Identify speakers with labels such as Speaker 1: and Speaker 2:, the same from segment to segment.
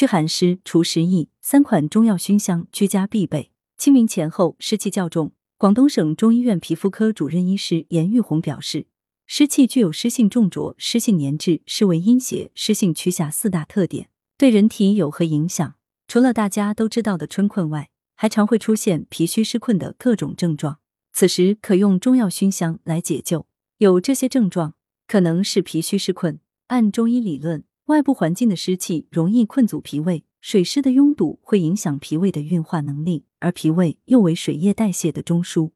Speaker 1: 驱寒湿除湿疫，三款中药熏香居家必备。清明前后湿气较重，广东省中医院皮肤科主任医师严玉红表示，湿气具有湿性重浊、湿性粘滞、湿为阴邪、湿性趋下四大特点，对人体有何影响？除了大家都知道的春困外，还常会出现脾虚湿困的各种症状。此时可用中药熏香来解救。有这些症状，可能是脾虚湿困。按中医理论，外部环境的湿气容易困阻脾胃，水湿的拥堵会影响脾胃的运化能力，而脾胃又为水液代谢的中枢，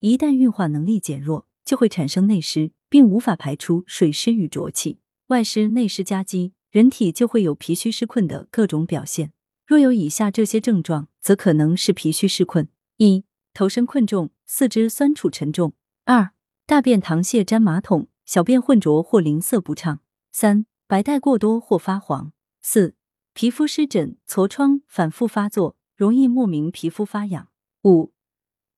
Speaker 1: 一旦运化能力减弱，就会产生内湿，并无法排出水湿与浊气，外湿内湿夹击，人体就会有脾虚湿困的各种表现。若有以下这些症状，则可能是脾虚湿困：一、头身困重，四肢酸楚沉重；二、大便溏泻粘马桶，小便浑浊或零色不畅；三、白带过多或发黄；四、皮肤湿疹、痤疮反复发作，容易莫名皮肤发痒；五、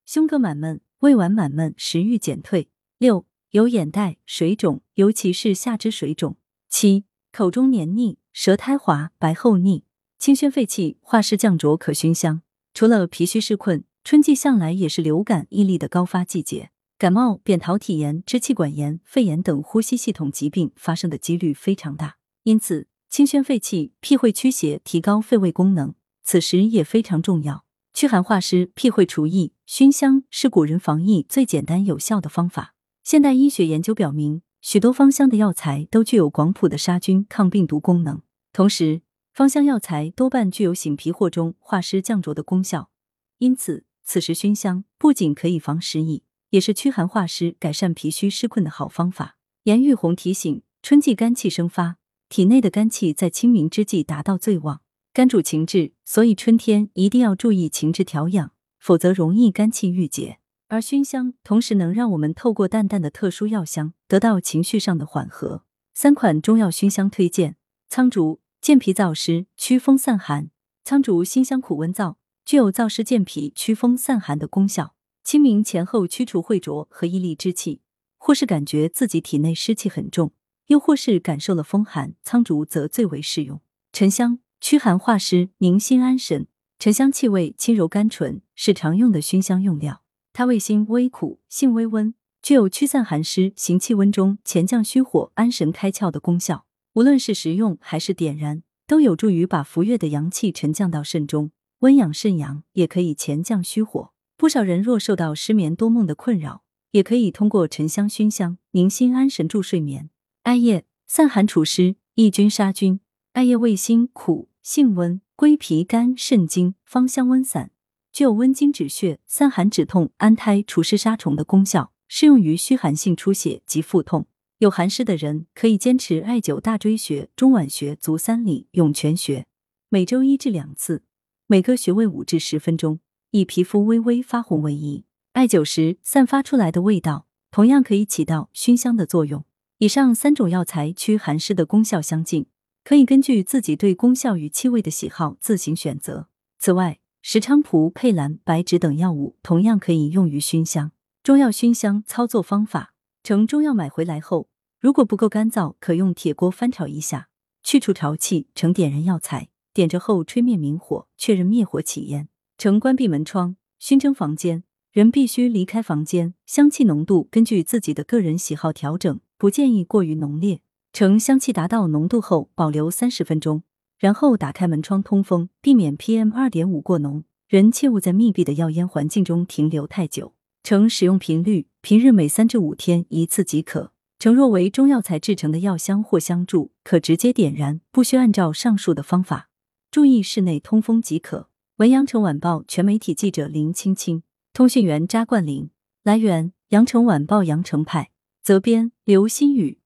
Speaker 1: 胸膈满闷、胃脘满闷、食欲减退；六、有眼袋、水肿，尤其是下肢水肿；七、口中黏腻、舌苔滑、白厚腻。清宣肺气、化湿降浊可熏香。除了脾虚湿困，春季向来也是流感疫例的高发季节，感冒、扁桃体炎、支气管炎、肺炎等呼吸系统疾病发生的几率非常大。因此，清宣肺气、辟秽驱邪，提高肺胃功能，此时也非常重要。驱寒化湿、辟秽除疫，熏香是古人防疫最简单有效的方法。现代医学研究表明，许多芳香的药材都具有广谱的杀菌、抗病毒功能，同时。芳香药材多半具有醒脾或中、化湿降浊的功效，因此此时熏香不仅可以防湿疫，也是驱寒化湿、改善脾虚湿困的好方法。严玉红提醒：春季肝气生发，体内的肝气在清明之际达到最旺，肝主情志，所以春天一定要注意情志调养，否则容易肝气郁结。而熏香同时能让我们透过淡淡的特殊药香，得到情绪上的缓和。三款中药熏香推荐：苍竹。健脾燥湿、祛风散寒。苍竹辛香苦温燥，具有燥湿健脾、祛风散寒的功效。清明前后驱除秽浊和疫痢之气，或是感觉自己体内湿气很重，又或是感受了风寒，苍竹则最为适用。沉香驱寒化湿、宁心安神。沉香气味轻柔甘醇，是常用的熏香用料。它味辛微苦，性微温，具有驱散寒湿、行气温中、潜降虚火、安神开窍的功效。无论是食用还是点燃，都有助于把浮越的阳气沉降到肾中，温养肾阳，也可以潜降虚火。不少人若受到失眠多梦的困扰，也可以通过沉香熏香，宁心安神助睡眠。艾叶散寒除湿，抑菌杀菌。艾叶味辛苦，性温，归脾肝肾经，芳香温散，具有温经止血、散寒止痛、安胎除湿杀虫的功效，适用于虚寒性出血及腹痛。有寒湿的人可以坚持艾灸大椎穴、中脘穴、足三里、涌泉穴，每周一至两次，每个穴位五至十分钟，以皮肤微微发红为宜。艾灸时散发出来的味道，同样可以起到熏香的作用。以上三种药材驱寒湿的功效相近，可以根据自己对功效与气味的喜好自行选择。此外，石菖蒲、佩兰、白芷等药物同样可以用于熏香。中药熏香操作方法。成中药买回来后，如果不够干燥，可用铁锅翻炒一下，去除潮气。成点燃药材，点着后吹灭明火，确认灭火起烟。成关闭门窗，熏蒸房间，人必须离开房间，香气浓度根据自己的个人喜好调整，不建议过于浓烈。成香气达到浓度后，保留三十分钟，然后打开门窗通风，避免 PM 二点五过浓。人切勿在密闭的药烟环境中停留太久。成使用频率。平日每三至五天一次即可。成若为中药材制成的药香或香柱，可直接点燃，不需按照上述的方法。注意室内通风即可。文阳城晚报全媒体记者林青青，通讯员扎冠林。来源：阳城晚报阳城派。责编：刘新宇。